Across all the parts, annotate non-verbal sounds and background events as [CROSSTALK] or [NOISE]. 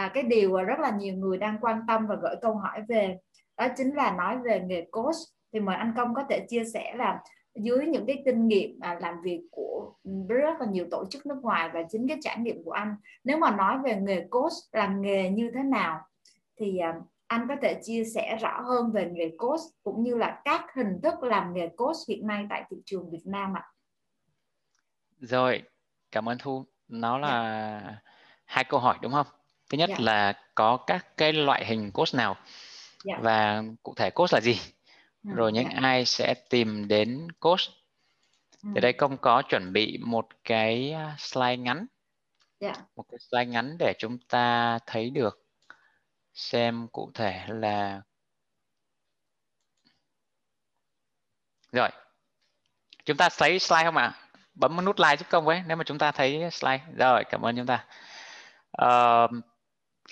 à, cái điều rất là nhiều người đang quan tâm và gửi câu hỏi về đó chính là nói về nghề coach thì mời anh công có thể chia sẻ là dưới những cái kinh nghiệm à, làm việc của rất là nhiều tổ chức nước ngoài và chính cái trải nghiệm của anh nếu mà nói về nghề coach là nghề như thế nào thì à, anh có thể chia sẻ rõ hơn về nghề coach cũng như là các hình thức làm nghề coach hiện nay tại thị trường Việt Nam ạ. Rồi, cảm ơn Thu. Nó là yeah. hai câu hỏi đúng không? Thứ nhất yeah. là có các cái loại hình coach nào yeah. và cụ thể coach là gì? Ừ, rồi những yeah. ai sẽ tìm đến coach ừ. thì đây công có chuẩn bị một cái à, slide ngắn yeah. một cái slide ngắn để chúng ta thấy được xem cụ thể là rồi chúng ta thấy slide không ạ bấm nút like giúp công với nếu mà chúng ta thấy slide rồi cảm ơn chúng ta uh,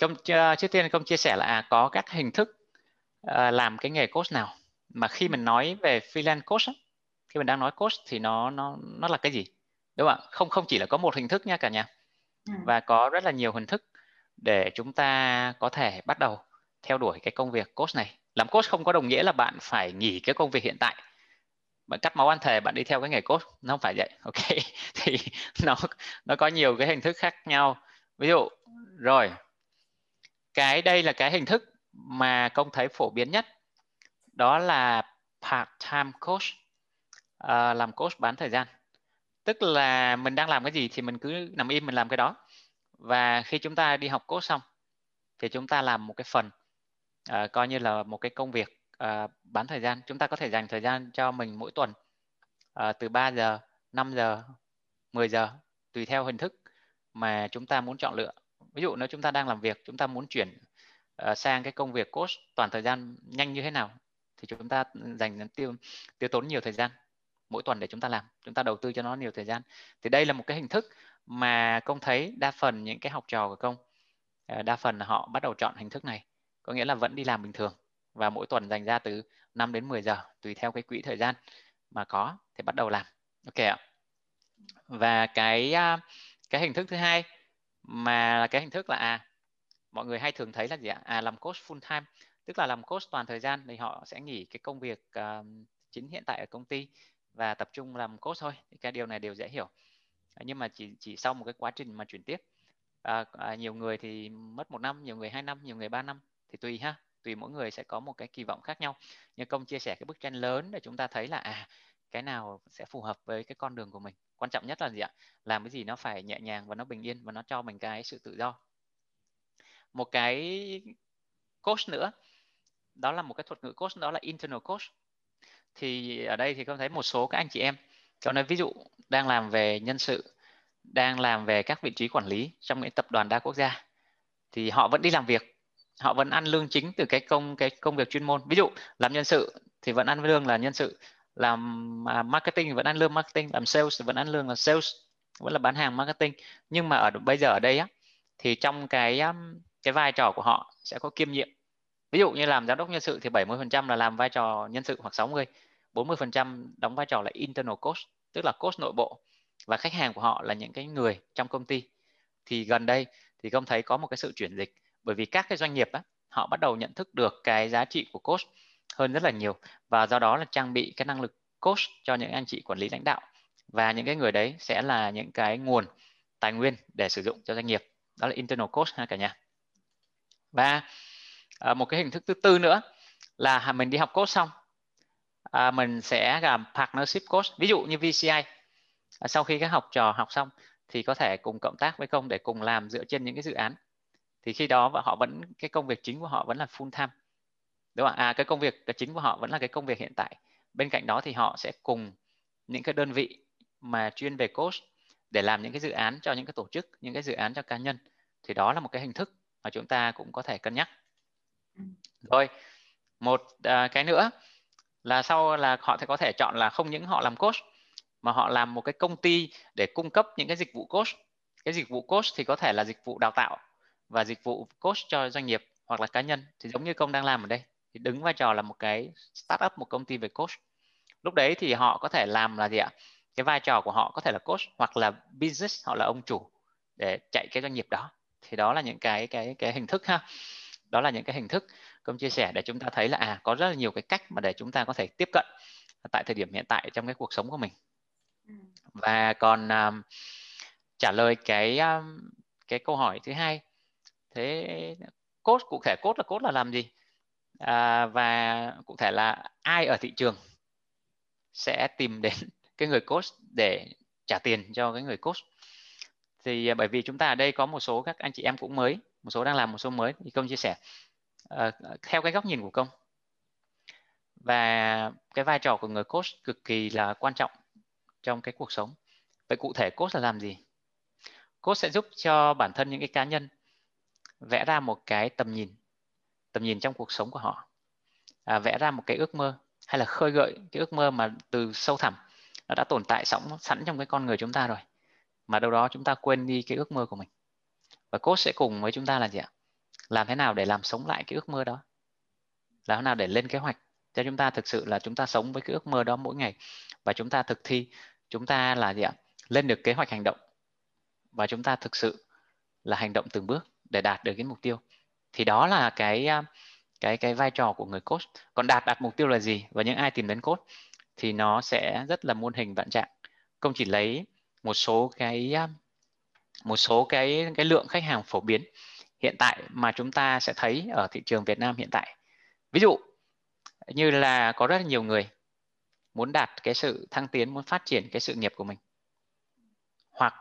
công trước tiên công chia sẻ là à, có các hình thức uh, làm cái nghề coach nào. Mà khi mình nói về freelance coach khi mình đang nói coach thì nó nó nó là cái gì? Đúng không ạ? Không không chỉ là có một hình thức nha cả nhà. Ừ. và có rất là nhiều hình thức để chúng ta có thể bắt đầu theo đuổi cái công việc coach này. Làm coach không có đồng nghĩa là bạn phải nghỉ cái công việc hiện tại. Bạn cắt máu ăn thề bạn đi theo cái nghề coach. Nó không phải vậy [LAUGHS] ok? Thì nó nó có nhiều cái hình thức khác nhau. Ví dụ rồi cái đây là cái hình thức mà công thấy phổ biến nhất. Đó là part-time coach à, ờ, làm coach bán thời gian. Tức là mình đang làm cái gì thì mình cứ nằm im mình làm cái đó. Và khi chúng ta đi học coach xong thì chúng ta làm một cái phần à, coi như là một cái công việc à, bán thời gian. Chúng ta có thể dành thời gian cho mình mỗi tuần à, từ 3 giờ 5 giờ 10 giờ tùy theo hình thức mà chúng ta muốn chọn lựa ví dụ nếu chúng ta đang làm việc chúng ta muốn chuyển uh, sang cái công việc coach toàn thời gian nhanh như thế nào thì chúng ta dành tiêu tiêu tốn nhiều thời gian mỗi tuần để chúng ta làm chúng ta đầu tư cho nó nhiều thời gian. Thì đây là một cái hình thức mà công thấy đa phần những cái học trò của công ờ, đa phần họ bắt đầu chọn hình thức này. Có nghĩa là vẫn đi làm bình thường và mỗi tuần dành ra từ 5 đến 10 giờ tùy theo cái quỹ thời gian mà có thì bắt đầu làm. Ok ạ. Và cái cái hình thức thứ hai mà là cái hình thức là à mọi người hay thường thấy là gì ạ? À làm coach full time tức là làm coach toàn thời gian thì họ sẽ nghỉ cái công việc uh, chính hiện tại ở công ty và tập trung làm coach thôi. Thì cái điều này đều dễ hiểu. À, nhưng mà chỉ chỉ sau một cái quá trình mà chuyển tiếp. À, à, nhiều người thì mất một năm nhiều người hai năm nhiều người ba năm. Thì tùy ha tùy mỗi người sẽ có một cái kỳ vọng khác nhau. Nhưng công chia sẻ cái bức tranh lớn để chúng ta thấy là à cái nào sẽ phù hợp với cái con đường của mình. Quan trọng nhất là gì ạ? Làm cái gì nó phải nhẹ nhàng và nó bình yên và nó cho mình cái sự tự do. Một cái coach nữa, đó là một cái thuật ngữ coach, đó là internal coach. Thì ở đây thì con thấy một số các anh chị em, cho nên ví dụ đang làm về nhân sự, đang làm về các vị trí quản lý trong những tập đoàn đa quốc gia, thì họ vẫn đi làm việc, họ vẫn ăn lương chính từ cái công cái công việc chuyên môn. Ví dụ làm nhân sự thì vẫn ăn lương là nhân sự làm à, marketing vẫn ăn lương marketing làm sales vẫn ăn lương là sales vẫn là bán hàng marketing. Nhưng mà ở bây giờ ở đây á thì trong cái um, cái vai trò của họ sẽ có kiêm nhiệm. Ví dụ như làm giám đốc nhân sự thì 70% là làm vai trò nhân sự hoặc 60 40% đóng vai trò là internal coach tức là coach nội bộ. Và khách hàng của họ là những cái người trong công ty. Thì gần đây thì công thấy có một cái sự chuyển dịch bởi vì các cái doanh nghiệp á, họ bắt đầu nhận thức được cái giá trị của coach hơn rất là nhiều. Và do đó là trang bị cái năng lực coach cho những anh chị quản lý lãnh đạo. Và những cái người đấy sẽ là những cái nguồn tài nguyên để sử dụng cho doanh nghiệp. Đó là internal coach ha cả nhà. Và à, một cái hình thức thứ tư nữa là mình đi học coach xong à, mình sẽ làm partnership coach. Ví dụ như VCI à, sau khi các học trò học xong thì có thể cùng cộng tác với công để cùng làm dựa trên những cái dự án. Thì khi đó họ vẫn cái công việc chính của họ vẫn là full time đúng không à cái công việc cái chính của họ vẫn là cái công việc hiện tại. Bên cạnh đó thì họ sẽ cùng những cái đơn vị mà chuyên về coach để làm những cái dự án cho những cái tổ chức những cái dự án cho cá nhân. Thì đó là một cái hình thức mà chúng ta cũng có thể cân nhắc. Rồi một à, cái nữa là sau là họ sẽ có thể chọn là không những họ làm coach mà họ làm một cái công ty để cung cấp những cái dịch vụ coach. Cái dịch vụ coach thì có thể là dịch vụ đào tạo và dịch vụ coach cho doanh nghiệp hoặc là cá nhân. Thì giống như công đang làm ở đây thì đứng vai trò là một cái startup một công ty về coach. Lúc đấy thì họ có thể làm là gì ạ? Cái vai trò của họ có thể là coach hoặc là business họ là ông chủ để chạy cái doanh nghiệp đó. Thì đó là những cái cái cái hình thức ha. Đó là những cái hình thức công chia sẻ để chúng ta thấy là à có rất là nhiều cái cách mà để chúng ta có thể tiếp cận tại thời điểm hiện tại trong cái cuộc sống của mình. Ừ. và còn um, trả lời cái um, cái câu hỏi thứ hai. Thế cốt cụ thể cốt là cốt là làm gì à, và cụ thể là ai ở thị trường sẽ tìm đến [LAUGHS] cái người coach để trả tiền cho cái người coach? Thì à, bởi vì chúng ta ở đây có một số các anh chị em cũng mới một số đang làm một số mới thì công chia sẻ. Uh, theo cái góc nhìn của công và cái vai trò của người coach cực kỳ là quan trọng trong cái cuộc sống. Vậy cụ thể coach là làm gì? Coach sẽ giúp cho bản thân những cái cá nhân vẽ ra một cái tầm nhìn tầm nhìn trong cuộc sống của họ à, vẽ ra một cái ước mơ hay là khơi gợi cái ước mơ mà từ sâu thẳm nó đã tồn tại sẵn sẵn trong cái con người chúng ta rồi mà đâu đó chúng ta quên đi cái ước mơ của mình. Và coach sẽ cùng với chúng ta là gì ạ? Làm thế nào để làm sống lại cái ước mơ đó? Làm thế nào để lên kế hoạch cho chúng ta thực sự là chúng ta sống với cái ước mơ đó mỗi ngày và chúng ta thực thi chúng ta là gì ạ? Lên được kế hoạch hành động và chúng ta thực sự là hành động từng bước để đạt được cái mục tiêu thì đó là cái à, cái cái vai trò của người coach. Còn đạt đạt mục tiêu là gì và những ai tìm đến coach thì nó sẽ rất là muôn hình vạn trạng. Không chỉ lấy một số cái à, một số cái cái lượng khách hàng phổ biến hiện tại mà chúng ta sẽ thấy ở thị trường Việt Nam hiện tại. Ví dụ như là có rất là nhiều người muốn đạt cái sự thăng tiến, muốn phát triển cái sự nghiệp của mình, hoặc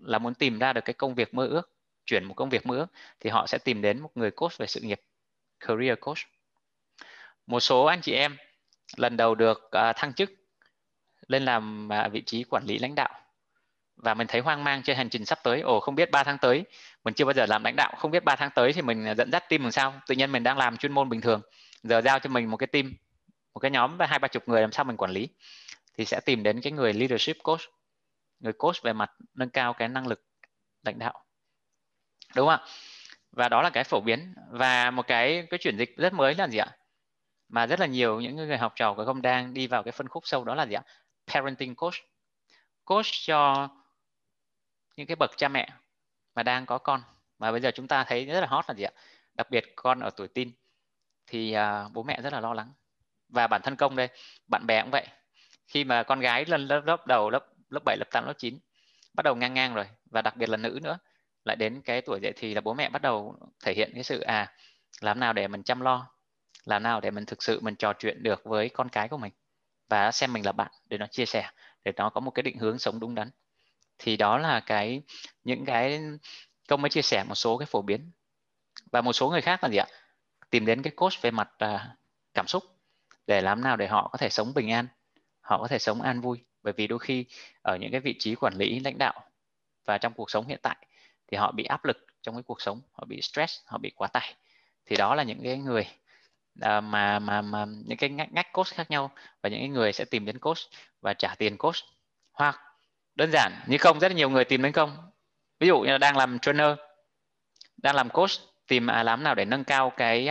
là muốn tìm ra được cái công việc mơ ước chuyển một công việc mơ ước thì họ sẽ tìm đến một người coach về sự nghiệp career coach. Một số anh chị em lần đầu được uh, thăng chức lên làm uh, vị trí quản lý lãnh đạo. Và mình thấy hoang mang trên hành trình sắp tới. Ồ không biết 3 tháng tới mình chưa bao giờ làm lãnh đạo. Không biết 3 tháng tới thì mình à, dẫn dắt team làm sao. Tự nhiên mình đang làm chuyên môn bình thường. Giờ giao cho mình một cái team một cái nhóm với hai ba chục người làm sao mình quản lý. Thì sẽ tìm đến cái người leadership coach người coach về mặt nâng cao cái năng lực lãnh đạo đúng không ạ? Và đó là cái phổ biến. Và một cái cái chuyển dịch rất mới là gì ạ? Mà rất là nhiều những người học trò của công đang đi vào cái phân khúc sâu đó là gì ạ? Parenting coach. Coach cho những cái bậc cha mẹ mà đang có con. Mà bây giờ chúng ta thấy rất là hot là gì ạ? Đặc biệt con ở tuổi tin thì uh, bố mẹ rất là lo lắng. Và bản thân công đây bạn bè cũng vậy. Khi mà con gái lên lớp, lớp đầu lớp lớp 7, lớp 8, lớp 9 bắt đầu ngang ngang rồi. Và đặc biệt là nữ nữa lại đến cái tuổi dậy thì là bố mẹ bắt đầu thể hiện cái sự à làm nào để mình chăm lo làm nào để mình thực sự mình trò chuyện được với con cái của mình và xem mình là bạn để nó chia sẻ để nó có một cái định hướng sống đúng đắn. Thì đó là cái những cái công mới chia sẻ một số cái phổ biến. Và một số người khác là gì ạ? Tìm đến cái coach về mặt à, cảm xúc để làm nào để họ có thể sống bình an họ có thể sống an vui. Bởi vì đôi khi ở những cái vị trí quản lý lãnh đạo và trong cuộc sống hiện tại thì họ bị áp lực trong cái cuộc sống họ bị stress họ bị quá tải. Thì đó là những cái người à, mà mà mà những cái ngách, ngách coach khác nhau và những cái người sẽ tìm đến coach và trả tiền coach. Hoặc đơn giản như không rất là nhiều người tìm đến công ví dụ như là đang làm trainer đang làm coach tìm à, làm nào để nâng cao cái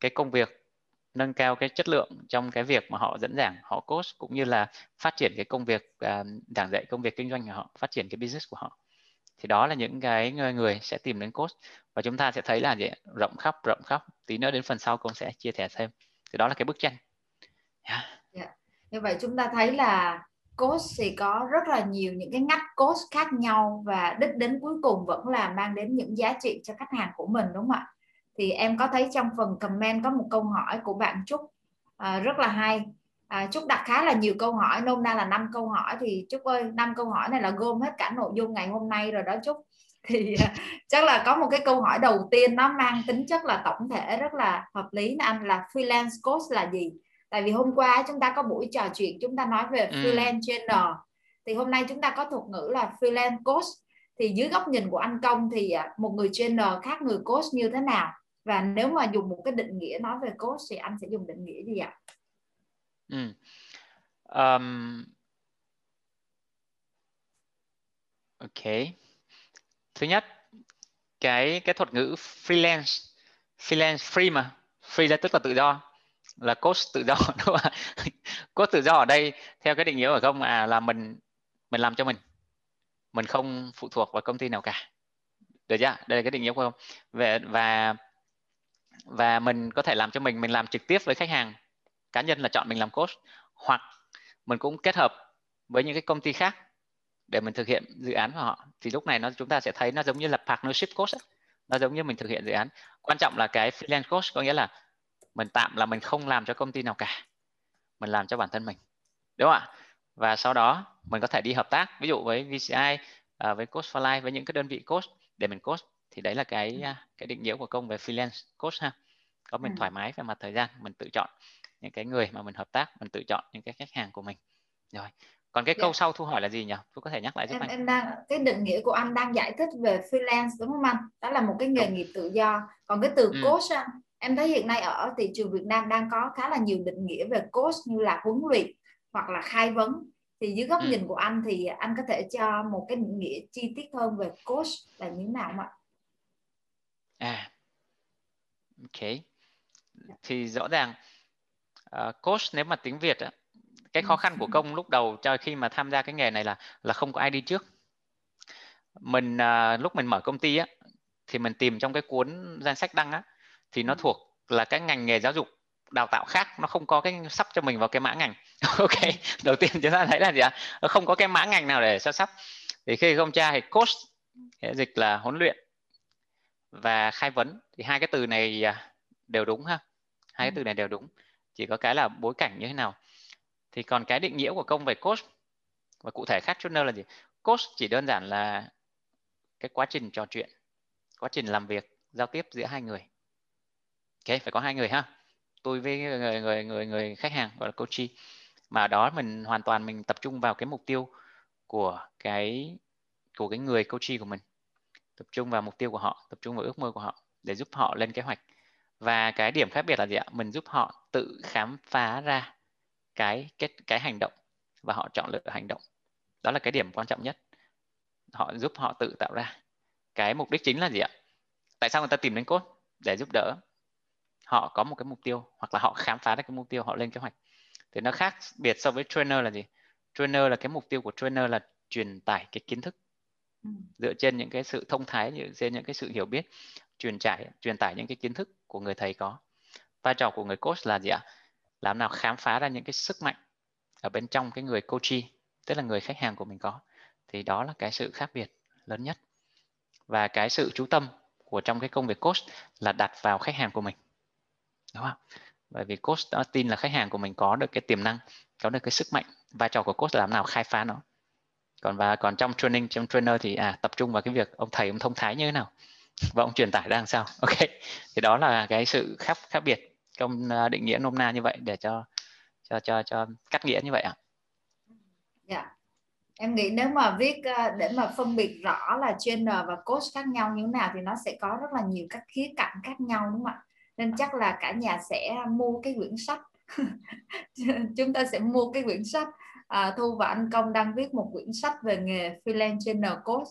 cái công việc nâng cao cái chất lượng trong cái việc mà họ dẫn giảng họ coach cũng như là phát triển cái công việc uh, giảng dạy công việc kinh doanh của họ phát triển cái business của họ thì đó là những cái người sẽ tìm đến coach. Và chúng ta sẽ thấy là gì rộng khắp rộng khắp. Tí nữa đến phần sau cũng sẽ chia sẻ thêm. Thì đó là cái bức tranh. Yeah. Yeah. Dạ. như vậy chúng ta thấy là coach thì có rất là nhiều những cái ngách coach khác nhau và đích đến cuối cùng vẫn là mang đến những giá trị cho khách hàng của mình đúng không ạ? Thì em có thấy trong phần comment có một câu hỏi của bạn Trúc à, rất là hay à, Trúc đặt khá là nhiều câu hỏi nôm na là năm câu hỏi. Thì Trúc ơi năm câu hỏi này là gom hết cả nội dung ngày hôm nay rồi đó Trúc. [LAUGHS] Thì à, chắc là có một cái câu hỏi đầu tiên nó mang tính chất là tổng thể rất là hợp lý là anh là freelance coach là gì? Tại vì hôm qua chúng ta có buổi trò chuyện chúng ta nói về ừ. freelance trainer thì hôm nay chúng ta có thuật ngữ là freelance coach thì dưới góc nhìn của anh công thì à, một người trainer khác người coach như thế nào? Và nếu mà dùng một cái định nghĩa nói về coach thì anh sẽ dùng định nghĩa gì ạ? Ừ. Um, ok. Thứ nhất, cái cái thuật ngữ freelance, freelance free mà, free là tức là tự do, là cost tự do [LAUGHS] đúng không? Cost tự do ở đây theo cái định nghĩa của công à là mình mình làm cho mình, mình không phụ thuộc vào công ty nào cả được chưa đây là cái định nghĩa của công về và và mình có thể làm cho mình mình làm trực tiếp với khách hàng cá nhân là chọn mình làm coach hoặc mình cũng kết hợp với những cái công ty khác để mình thực hiện dự án của họ thì lúc này nó chúng ta sẽ thấy nó giống như là partnership coach ấy. nó giống như mình thực hiện dự án quan trọng là cái freelance coach có nghĩa là mình tạm là mình không làm cho công ty nào cả mình làm cho bản thân mình đúng không ạ và sau đó mình có thể đi hợp tác ví dụ với VCI à, với Coach for Life với những cái đơn vị coach để mình coach thì đấy là cái ừ. à, cái định nghĩa của công về freelance coach ha có mình ừ. thoải mái về mặt thời gian mình tự chọn những cái người mà mình hợp tác mình tự chọn những cái khách hàng của mình rồi còn cái câu. Dạ. sau thu hỏi là gì nhỉ tôi có thể nhắc lại giúp em, anh em đang cái định nghĩa của anh đang giải thích về freelance đúng không anh đó là một cái nghề đúng. nghiệp tự do còn cái từ ừ. coach anh em thấy hiện nay ở thị trường Việt Nam đang có khá là nhiều định nghĩa về coach như là huấn luyện hoặc là khai vấn thì dưới góc ừ. nhìn của anh thì anh có thể cho một cái định nghĩa chi tiết hơn về coach là như thế nào không ạ? À, ok. Thì rõ ràng uh, coach nếu mà tiếng Việt á, cái khó khăn của công lúc đầu cho khi mà tham gia cái nghề này là là không có ai đi trước. Mình uh, lúc mình mở công ty á thì mình tìm trong cái cuốn danh sách đăng á thì nó thuộc là cái ngành nghề giáo dục đào tạo khác nó không có cái sắp cho mình vào cái mã ngành. [LAUGHS] Ok đầu tiên chúng ta thấy là gì ạ? Nó không có cái mã ngành nào để sắp sắp. Thì khi không tra thì coach dịch là huấn luyện và khai vấn. Thì hai cái từ này à, đều đúng ha? Hai cái ừ. từ này đều đúng chỉ có cái là bối cảnh như thế nào. Thì còn cái định nghĩa của công về coach và cụ thể khác chút nữa là gì? Coach chỉ đơn giản là cái quá trình trò chuyện, quá trình làm việc, giao tiếp giữa hai người. Ok, phải có hai người ha. Tôi với người người người người khách hàng gọi là coachee mà đó mình hoàn toàn mình tập trung vào cái mục tiêu của cái của cái người coachee của mình. Tập trung vào mục tiêu của họ, tập trung vào ước mơ của họ để giúp họ lên kế hoạch và cái điểm khác biệt là gì ạ? Mình giúp họ tự khám phá ra cái cái cái hành động và họ chọn lựa hành động. Đó là cái điểm quan trọng nhất. Họ giúp họ tự tạo ra. Cái mục đích chính là gì ạ? Tại sao người ta tìm đến cốt? Để giúp đỡ. Họ có một cái mục tiêu hoặc là họ khám phá được cái mục tiêu họ lên kế hoạch. Thì nó khác biệt so với trainer là gì? Trainer là cái mục tiêu của trainer là truyền tải cái kiến thức. Ừ. dựa trên những cái sự thông thái dựa trên những cái sự hiểu biết truyền trải truyền tải những cái kiến thức của người thầy có. Vai trò của người coach là gì ạ? Làm nào khám phá ra những cái sức mạnh ở bên trong cái người coachee, tức là người khách hàng của mình có. Thì đó là cái sự khác biệt lớn nhất. Và cái sự chú tâm của trong cái công việc coach là đặt vào khách hàng của mình. Đúng không bởi vì coach đã tin là khách hàng của mình có được cái tiềm năng, có được cái sức mạnh. Vai trò của coach là làm nào khai phá nó. Còn, và còn trong training, trong trainer thì à tập trung vào cái việc ông thầy, ông thông thái như thế nào và ông truyền tải ra làm sao? [LAUGHS] Ok thì đó là cái sự khác khác biệt trong à, định nghĩa nôm na như vậy để cho cho cho cho cắt nghĩa như vậy ạ. Dạ. Yeah. em nghĩ nếu mà viết à, để mà phân biệt rõ là trainer và coach khác nhau như thế nào thì nó sẽ có rất là nhiều các khía cạnh khác nhau đúng không ạ? Nên chắc là cả nhà sẽ mua cái quyển sách. [LAUGHS] Chúng ta sẽ mua cái quyển sách. À, thu và anh công đang viết một quyển sách về nghề freelance trainer coach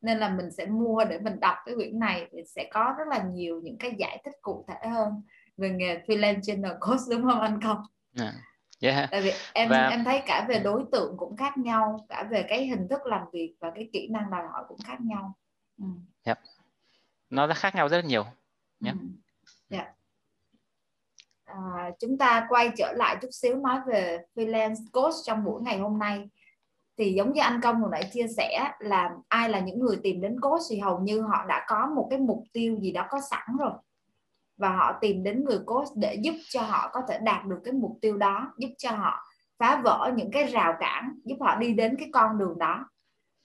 nên là mình sẽ mua để mình đọc cái quyển này thì sẽ có rất là nhiều những cái giải thích cụ thể hơn về nghề freelance trainer coach đúng không anh yeah. Dạ. Yeah. tại vì em Và... em thấy cả về đối tượng cũng khác nhau cả về cái hình thức làm việc và cái kỹ năng đòi hỏi cũng khác nhau ừ. yep. nó khác nhau rất nhiều nhé ừ yeah. Dạ. à, chúng ta quay trở lại chút xíu nói về freelance coach trong buổi ngày hôm nay thì giống như anh công hồi nãy chia sẻ là ai là những người tìm đến coach thì hầu như họ đã có một cái mục tiêu gì đó có sẵn rồi. Và họ tìm đến người coach để giúp cho họ có thể đạt được cái mục tiêu đó, giúp cho họ phá vỡ những cái rào cản, giúp họ đi đến cái con đường đó.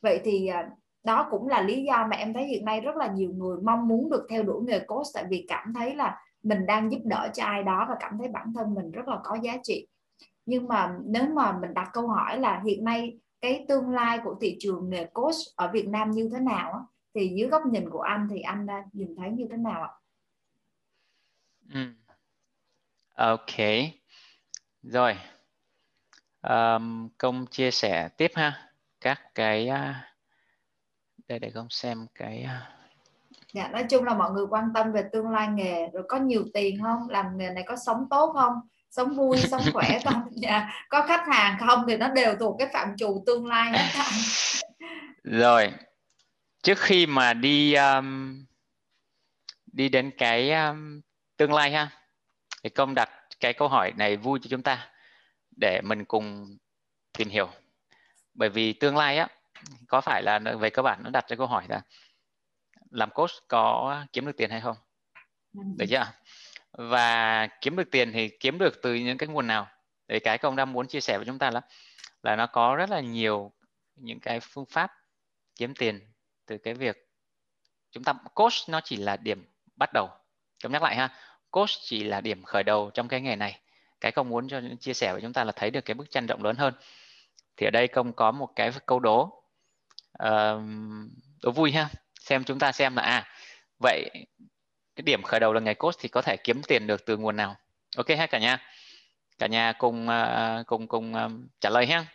Vậy thì à, đó cũng là lý do mà em thấy hiện nay rất là nhiều người mong muốn được theo đuổi nghề coach, tại vì cảm thấy là mình đang giúp đỡ cho ai đó và cảm thấy bản thân mình rất là có giá trị. Nhưng mà nếu mà mình đặt câu hỏi là hiện nay cái tương lai của thị trường nghề coach ở Việt Nam như thế nào thì dưới góc nhìn của anh thì anh nhìn thấy như thế nào ạ? Ừ. Ok, rồi. Um, công chia sẻ tiếp ha. Các cái uh, đây để không xem cái à, dạ nói chung là mọi người quan tâm về tương lai nghề rồi có nhiều tiền không? Làm nghề này có sống tốt không sống vui [LAUGHS] sống khỏe không dạ. có khách hàng không thì nó đều thuộc cái phạm trù tương lai hết rồi trước khi mà đi um, đi đến cái um, tương lai ha thì công đặt cái câu hỏi này vui cho chúng ta để mình cùng tìm hiểu. Bởi vì tương lai á có phải là về cơ bản nó đặt ra câu hỏi là làm coach có kiếm được tiền hay không? Được chưa và kiếm được tiền thì kiếm được từ những cái nguồn nào? Để cái công đang muốn chia sẻ với chúng ta là là nó có rất là nhiều những cái phương pháp kiếm tiền từ cái việc chúng ta coach nó chỉ là điểm bắt đầu. Công nhắc lại ha coach chỉ là điểm khởi đầu trong cái nghề này. Cái công muốn cho chia sẻ với chúng ta là thấy được cái bức tranh rộng lớn hơn. Thì ở đây công có một cái câu đố. Uh, đố vui ha xem chúng ta xem là à vậy cái điểm khởi đầu là nghề coach thì có thể kiếm tiền được từ nguồn nào. Ok ha cả nhà. Cả nhà cùng uh, cùng cùng uh, trả lời ha.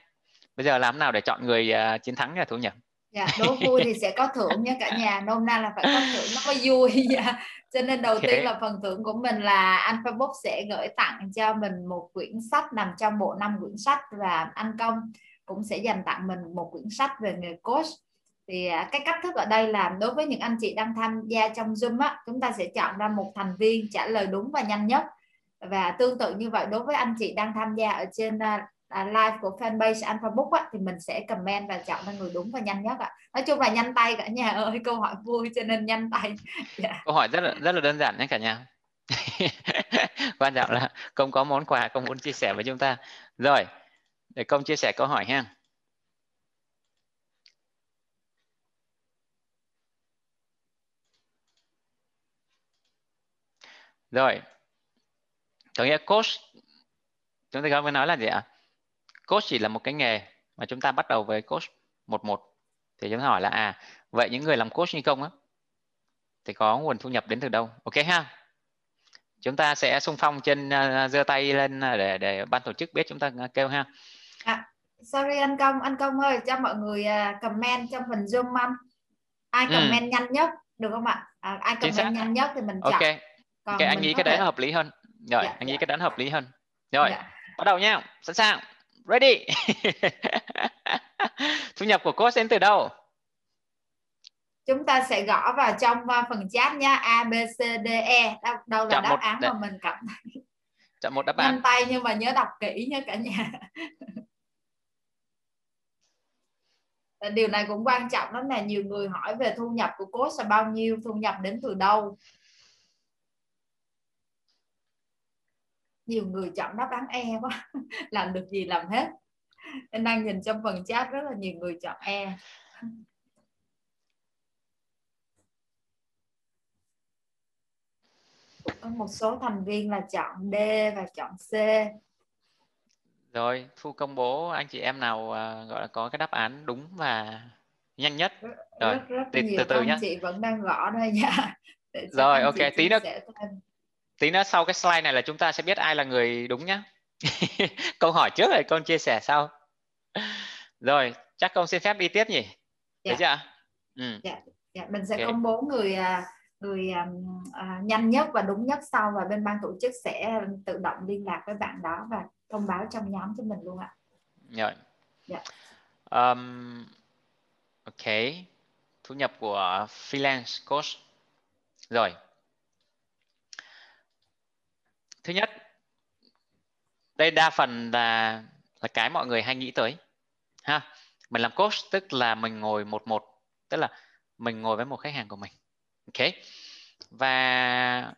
Bây giờ làm nào để chọn người uh, chiến thắng nha thu nhỉ? Dạ đố vui thì sẽ có thưởng nha cả nhà. Nôm na là phải có thưởng nó mới vui [LAUGHS] dạ. cho nên đầu okay. tiên là phần thưởng của mình là Alpha Book sẽ gửi tặng cho mình một quyển sách nằm trong bộ năm quyển sách và anh công cũng sẽ dành tặng mình một quyển sách về nghề coach thì à, cái cách thức ở đây là đối với những anh chị đang tham gia trong Zoom á chúng ta sẽ chọn ra một thành viên trả lời đúng và nhanh nhất và tương tự như vậy đối với anh chị đang tham gia ở trên uh, live của fanpage Alpha Book á, thì mình sẽ comment và chọn ra người đúng và nhanh nhất ạ. Nói chung là nhanh tay cả nhà [LAUGHS] ơi, câu hỏi vui cho nên nhanh tay. Yeah. [LAUGHS] Dạ. Câu hỏi rất là rất là đơn giản nhé cả nhà. [LAUGHS] Quan trọng là công có món quà công muốn chia sẻ với chúng ta. Rồi, để công chia sẻ câu hỏi ha. Rồi, có nghĩa coach chúng ta mới nói là gì ạ? Coach chỉ là một cái nghề mà chúng ta bắt đầu với coach một một. Thì chúng ta hỏi là à vậy những người làm coach như công á thì có nguồn thu nhập đến từ đâu? Ok ha. Chúng ta sẽ xung phong trên uh, giơ tay lên để để ban tổ chức biết chúng ta kêu ha. À, sorry anh công anh công ơi cho mọi người uh, comment trong phần zoom anh. Ai ừ. comment ừ. nhanh nhất được không ạ? À, ai comment nhanh nhất thì mình chọn. Ok Còn cái anh nghĩ cái đấy thể... hợp lý hơn. Rồi dạ, anh nghĩ dạ. cái đánh hợp lý hơn. Rồi dạ. bắt đầu nha. Sẵn sàng. Ready. [LAUGHS] Thu nhập của coach đến từ đâu? Chúng ta sẽ gõ vào trong uh, phần chat nha A B C D E. Đâu, đâu là Chọn đáp án mà mình cảm thấy [LAUGHS] chọn một đáp án. nhanh tay nhưng mà nhớ đọc kỹ nha cả nhà. [LAUGHS] Điều này cũng quan trọng lắm là nhiều người hỏi về thu nhập của coach là bao nhiêu thu nhập đến từ đâu nhiều người chọn đáp án E quá. [LAUGHS] Làm được gì làm hết. Em đang nhìn trong phần chat rất là nhiều người chọn E. Có một số thành viên là chọn D và chọn C. Rồi thu công bố anh chị em nào uh, gọi là có cái đáp án đúng và nhanh nhất. Rồi rất, rất từ, nhiều từ từ nhé chị vẫn đang gõ đây nha. [LAUGHS] Rồi ok tí nữa tí nữa sau cái slide này là chúng ta sẽ biết ai là người đúng nhá [LAUGHS] câu hỏi trước rồi con chia sẻ sau rồi chắc con xin phép đi tiếp nhỉ dạ. được chưa ừ. dạ. dạ mình sẽ okay. công bố người à, người um, uh, nhanh nhất và đúng nhất sau và bên ban tổ chức sẽ tự động liên lạc với bạn đó và thông báo trong nhóm cho mình luôn ạ rồi dạ. um, ok thu nhập của freelance coach rồi thứ nhất đây đa phần là là cái mọi người hay nghĩ tới ha? Mình làm coach tức là mình ngồi một một tức là mình ngồi với một khách hàng của mình ok? Và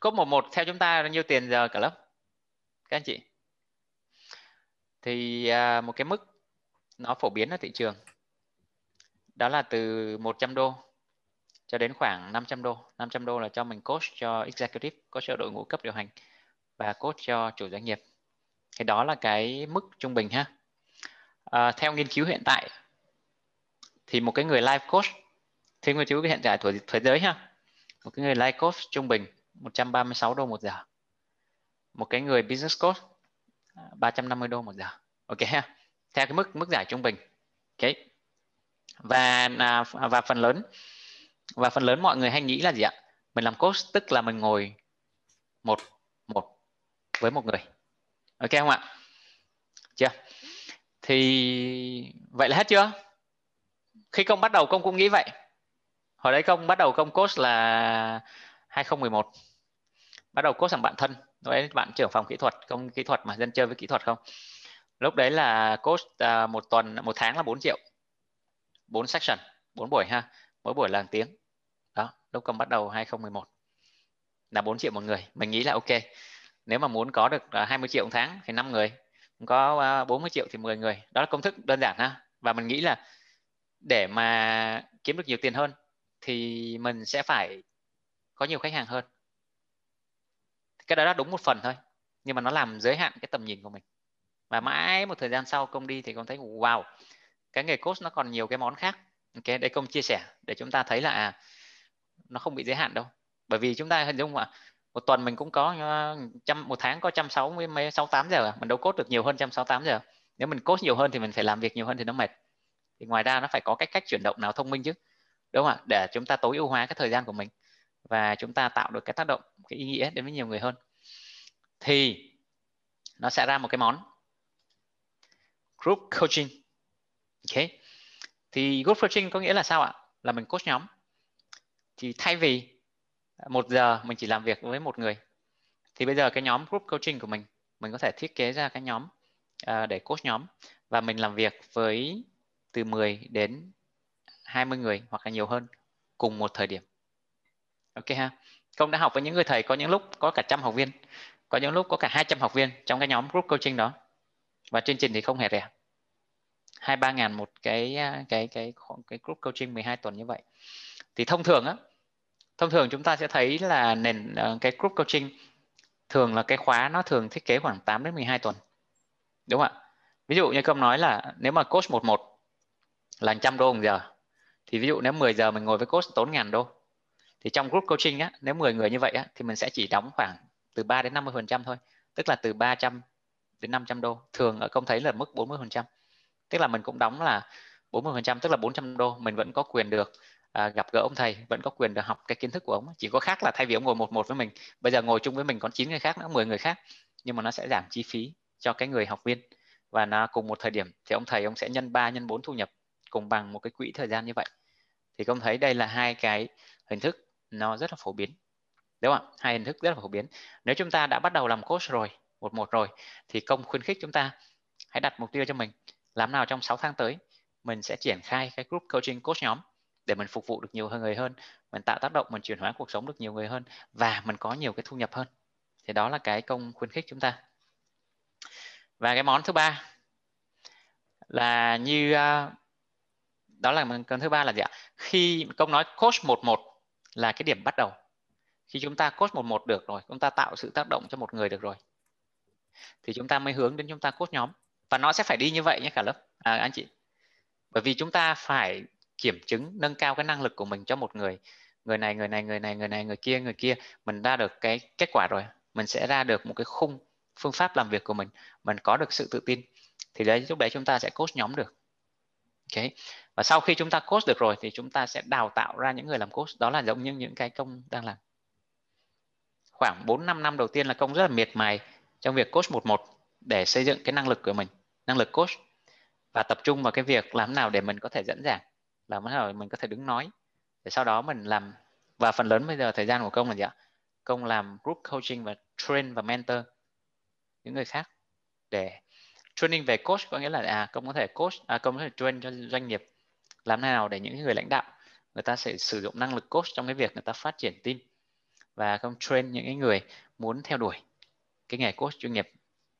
có một một theo chúng ta bao nhiêu tiền giờ cả lớp các anh chị. Thì à, một cái mức nó phổ biến ở thị trường đó là từ 100 đô cho đến khoảng 500 đô. 500 đô là cho mình coach cho executive coach cho đội ngũ cấp điều hành và coach cho chủ doanh nghiệp. Thì đó là cái mức trung bình ha. À, theo nghiên cứu hiện tại thì một cái người life coach theo nghiên cứu hiện tại của thế giới ha. Một cái người life coach trung bình 136 đô một giờ. Một cái người business coach à, 350 đô một giờ. Ok ha. Theo cái mức mức giải trung bình. Ok. Và à, và phần lớn và phần lớn mọi người hay nghĩ là gì ạ? Mình làm coach tức là mình ngồi một một với một người. Ok không ạ? Chưa? Thì vậy là hết chưa? Khi công bắt đầu công cũng nghĩ vậy. Hồi đấy công bắt đầu công coach là 2011 bắt đầu coach bằng bạn thân. Lúc đấy bạn trưởng phòng kỹ thuật công kỹ thuật mà dân chơi với kỹ thuật không? Lúc đấy là coach uh, một tuần một tháng là 4 triệu. 4 section 4 buổi ha mỗi buổi là tiếng. Đó, lúc công bắt đầu 2011 là 4 triệu một người. Mình nghĩ là ok. Nếu mà muốn có được à, 20 triệu một tháng thì 5 người có à, 40 triệu thì 10 người. Đó là công thức đơn giản ha. Và mình nghĩ là để mà kiếm được nhiều tiền hơn thì mình sẽ phải có nhiều khách hàng hơn. Cái đó là đúng một phần thôi, nhưng mà nó làm giới hạn cái tầm nhìn của mình. Và mãi một thời gian sau công đi thì con thấy, wow, cái nghề coach nó còn nhiều cái món khác ok đấy công chia sẻ để chúng ta thấy là à, nó không bị giới hạn đâu. Bởi vì chúng ta hình dung mà một tuần mình cũng có à, trăm một tháng có trăm sáu mươi mấy sáu tám giờ à? mình đâu cốt được nhiều hơn trăm sáu tám giờ. Nếu mình cốt nhiều hơn thì mình phải làm việc nhiều hơn thì nó mệt. Thì ngoài ra nó phải có cách cách chuyển động nào thông minh chứ đúng không ạ? Để chúng ta tối ưu hóa cái thời gian của mình và chúng ta tạo được cái tác động cái ý nghĩa đến với nhiều người hơn. Thì nó sẽ ra một cái món group coaching. Ok thì group coaching có nghĩa là sao ạ? Là mình coach nhóm. Thì thay vì một giờ mình chỉ làm việc với một người thì bây giờ cái nhóm group coaching của mình mình có thể thiết kế ra cái nhóm uh, để coach nhóm. Và mình làm việc với từ 10 đến 20 người hoặc là nhiều hơn cùng một thời điểm. Ok ha? Công đã học với những người thầy có những lúc có cả trăm học viên có những lúc có cả 200 học viên trong cái nhóm group coaching đó. Và chương trình thì không hề rẻ hai ba ngàn một cái à, cái cái cái group coaching 12 tuần như vậy. Thì thông thường á, thông thường chúng ta sẽ thấy là nền à, cái group coaching thường là cái khóa nó thường thiết kế khoảng 8 đến 12 tuần, đúng không ạ? Ví dụ như công nói là nếu mà coach 11 là 100 đô một giờ, thì ví dụ nếu 10 giờ mình ngồi với coach tốn ngàn đô. Thì trong group coaching á, nếu 10 người như vậy á, thì mình sẽ chỉ đóng khoảng từ 3 đến 50 phần trăm thôi, tức là từ 300 đến 500 đô, thường ở công thấy là mức 40 phần trăm tức là mình cũng đóng là 40 phần trăm tức là 400 đô. Mình vẫn có quyền được à, gặp gỡ ông thầy vẫn có quyền được học cái kiến thức của ông. Chỉ có khác là thay vì ông ngồi một một với mình bây giờ ngồi chung với mình còn 9 người khác nữa 10 người khác. Nhưng mà nó sẽ giảm chi phí cho cái người học viên. Và nó cùng một thời điểm thì ông thầy ông sẽ nhân 3 nhân 4 thu nhập cùng bằng một cái quỹ thời gian như vậy. Thì công thấy đây là hai cái hình thức nó rất là phổ biến. Đúng không ạ? Hai hình thức rất là phổ biến. Nếu chúng ta đã bắt đầu làm coach rồi một một rồi thì công khuyến khích chúng ta hãy đặt mục tiêu cho mình làm nào trong 6 tháng tới, mình sẽ triển khai cái group coaching coach nhóm để mình phục vụ được nhiều hơn người hơn, mình tạo tác động, mình chuyển hóa cuộc sống được nhiều người hơn và mình có nhiều cái thu nhập hơn. Thì đó là cái công khuyến khích chúng ta. Và cái món thứ ba là như à, đó là cần thứ ba là gì ạ? Khi công nói coach 11 là cái điểm bắt đầu. Khi chúng ta coach 11 được rồi, chúng ta tạo sự tác động cho một người được rồi, thì chúng ta mới hướng đến chúng ta coach nhóm và nó sẽ phải đi như vậy nhé cả lớp à, anh chị. Bởi vì chúng ta phải kiểm chứng nâng cao cái năng lực của mình cho một người. Người này người này người này người này người kia người kia. Mình ra được cái kết quả rồi. Mình sẽ ra được một cái khung phương pháp làm việc của mình. Mình có được sự tự tin. Thì đấy lúc đấy chúng ta sẽ coach nhóm được. Ok. Và sau khi chúng ta coach được rồi thì chúng ta sẽ đào tạo ra những người làm coach. Đó là giống như những cái công đang làm. Khoảng 4 5 năm đầu tiên là công rất là miệt mài trong việc coach một một để xây dựng cái năng lực của mình năng lực coach và tập trung vào cái việc làm nào để mình có thể dẫn giảng, làm thế nào mình có thể đứng nói. Để sau đó mình làm và phần lớn bây giờ thời gian của công là gì ạ? Công làm group coaching và train và mentor những người khác. Để training về coach có nghĩa là à công có thể coach à, công có thể train cho doanh nghiệp làm thế nào để những người lãnh đạo người ta sẽ sử dụng năng lực coach trong cái việc người ta phát triển team. Và công train những người muốn theo đuổi cái nghề coach chuyên nghiệp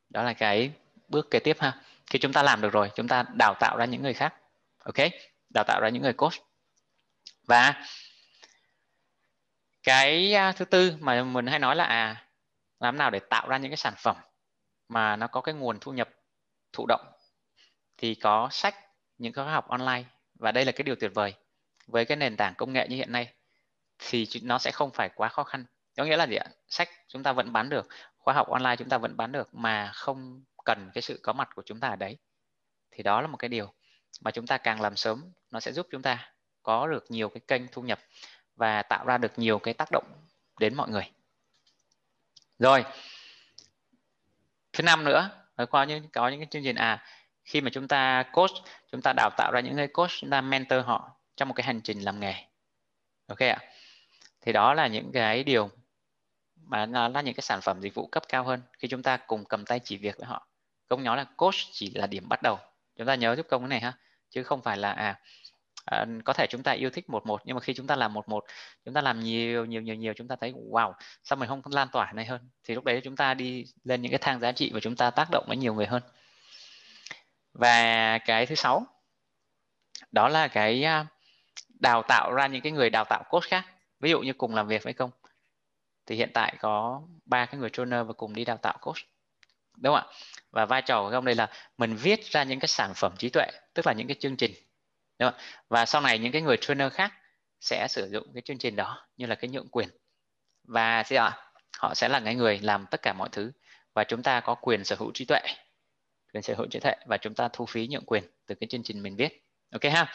đó là cái bước kế tiếp ha. Khi chúng ta làm được rồi, chúng ta đào tạo ra những người khác. Ok? Đào tạo ra những người coach. Và cái à, thứ tư mà mình hay nói là à làm nào để tạo ra những cái sản phẩm mà nó có cái nguồn thu nhập thụ động thì có sách, những khóa học online. Và đây là cái điều tuyệt vời. Với cái nền tảng công nghệ như hiện nay thì nó sẽ không phải quá khó khăn. Có nghĩa là gì ạ? Sách chúng ta vẫn bán được khóa học online chúng ta vẫn bán được mà không cần cái sự có mặt của chúng ta ở đấy. Thì đó là một cái điều mà chúng ta càng làm sớm, nó sẽ giúp chúng ta có được nhiều cái kênh thu nhập và tạo ra được nhiều cái tác động đến mọi người. Rồi, thứ năm nữa qua những, có những cái chương trình à khi mà chúng ta coach, chúng ta đào tạo ra những người coach, chúng ta mentor họ trong một cái hành trình làm nghề. Ok ạ. Thì đó là những cái điều mà là, là những cái sản phẩm dịch vụ cấp cao hơn. Khi chúng ta cùng cầm tay chỉ việc với họ công nói là coach chỉ là điểm bắt đầu. Chúng ta nhớ giúp công cái này ha. Chứ không phải là à, à có thể chúng ta yêu thích một một nhưng mà khi chúng ta làm một một chúng ta làm nhiều nhiều nhiều nhiều chúng ta thấy wow sao mình không lan tỏa này hơn? Thì lúc đấy chúng ta đi lên những cái thang giá trị và chúng ta tác động với nhiều người hơn. Và cái thứ sáu đó là cái à, đào tạo ra những cái người đào tạo coach khác. Ví dụ như cùng làm việc với công thì hiện tại có ba cái người trainer và cùng đi đào tạo coach. Đúng không ạ? Và vai trò của ông đây là mình viết ra những cái sản phẩm trí tuệ, tức là những cái chương trình. Đúng không? và sau này những cái người trainer khác sẽ sử dụng cái chương trình đó như là cái nhượng quyền. Và gì ạ, họ sẽ là cái người làm tất cả mọi thứ. Và chúng ta có quyền sở hữu trí tuệ, quyền sở hữu trí tuệ và chúng ta thu phí nhượng quyền từ cái chương trình mình viết. Ok ha?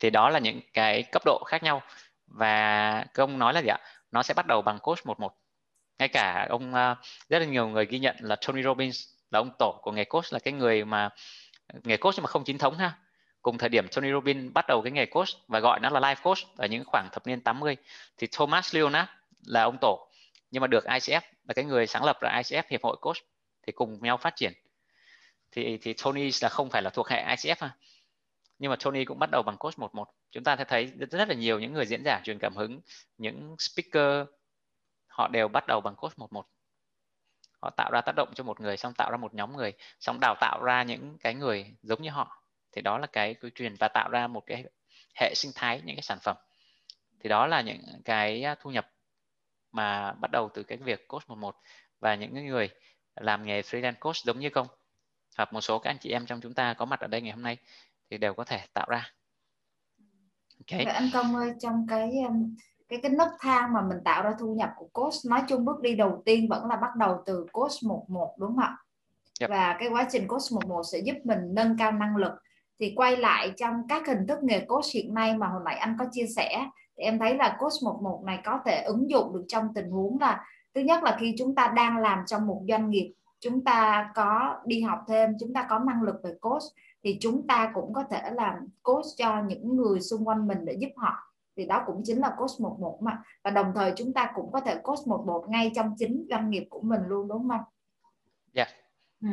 Thì đó là những cái cấp độ khác nhau. Và công nói là gì ạ? Nó sẽ bắt đầu bằng coach một một. Ngay cả ông uh, rất là nhiều người ghi nhận là Tony Robbins là ông tổ của nghề coach là cái người mà nghề coach nhưng mà không chính thống ha. Cùng thời điểm Tony Robbins bắt đầu cái nghề coach và gọi nó là life coach ở những khoảng thập niên 80 thì Thomas Leonard là ông tổ. Nhưng mà được ICF là cái người sáng lập ra ICF hiệp hội coach thì cùng nhau phát triển. Thì thì Tony là không phải là thuộc hệ ICF ha nhưng mà Tony cũng bắt đầu bằng coach một một. Chúng ta sẽ thấy rất, rất là nhiều những người diễn giả truyền cảm hứng những speaker họ đều bắt đầu bằng coach một một. Họ tạo ra tác động cho một người xong tạo ra một nhóm người xong đào tạo ra những cái người giống như họ. Thì đó là cái quy truyền và tạo ra một cái hệ sinh thái những cái sản phẩm. Thì đó là những cái à, thu nhập mà bắt đầu từ cái việc coach một một. Và những người làm nghề freelance coach giống như công. Hoặc một số các anh chị em trong chúng ta có mặt ở đây ngày hôm nay thì đều có thể tạo ra okay. anh công ơi trong cái cái cái nấc thang mà mình tạo ra thu nhập của coach nói chung bước đi đầu tiên vẫn là bắt đầu từ coach một một đúng không ạ yep. và cái quá trình coach một một sẽ giúp mình nâng cao năng lực thì quay lại trong các hình thức nghề coach hiện nay mà hồi nãy anh có chia sẻ thì em thấy là coach một một này có thể ứng dụng được trong tình huống là thứ nhất là khi chúng ta đang làm trong một doanh nghiệp chúng ta có đi học thêm chúng ta có năng lực về coach thì chúng ta cũng có thể làm coach cho những người xung quanh mình để giúp họ thì đó cũng chính là coach một một mà và đồng thời chúng ta cũng có thể coach một một ngay trong chính doanh nghiệp của mình luôn đúng không? Dạ. Yeah. Ừ.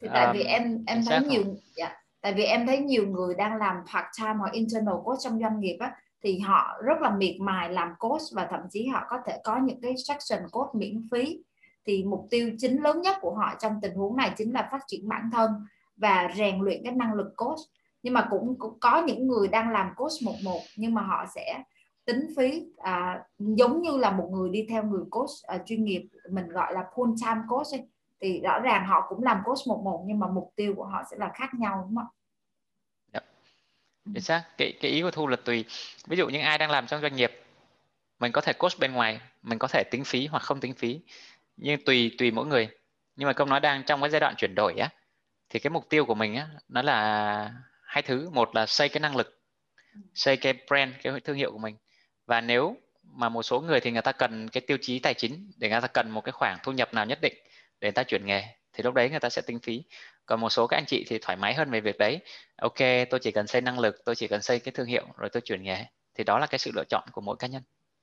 Thì tại um, vì em em thấy nhiều dạ, tại vì em thấy nhiều người đang làm part time hoặc internal coach trong doanh nghiệp á thì họ rất là miệt mài làm coach và thậm chí họ có thể có những cái section coach miễn phí thì mục tiêu chính lớn nhất của họ trong tình huống này chính là phát triển bản thân và rèn luyện cái năng lực coach nhưng mà cũng, cũng có những người đang làm coach một một nhưng mà họ sẽ tính phí à, giống như là một người đi theo người coach à, chuyên nghiệp mình gọi là full time coach ấy. thì rõ ràng họ cũng làm coach một một nhưng mà mục tiêu của họ sẽ là khác nhau đúng không ạ? Dạ. Chính xác. Cái, cái ý của Thu là tùy. Ví dụ những ai đang làm trong doanh nghiệp, mình có thể coach bên ngoài, mình có thể tính phí hoặc không tính phí. Nhưng tùy tùy mỗi người. Nhưng mà công nói đang trong cái giai đoạn chuyển đổi á, thì cái mục tiêu của mình á, nó là hai thứ. Một là xây cái năng lực xây cái brand cái thương hiệu của mình. Và nếu mà một số người thì người ta cần cái tiêu chí tài chính để người ta cần một cái khoản thu nhập nào nhất định để người ta chuyển nghề thì lúc đấy người ta sẽ tính phí. Còn một số các anh chị thì thoải mái hơn về việc đấy. Ok tôi chỉ cần xây năng lực tôi chỉ cần xây cái thương hiệu rồi tôi chuyển nghề. Thì đó là cái sự lựa chọn của mỗi cá nhân.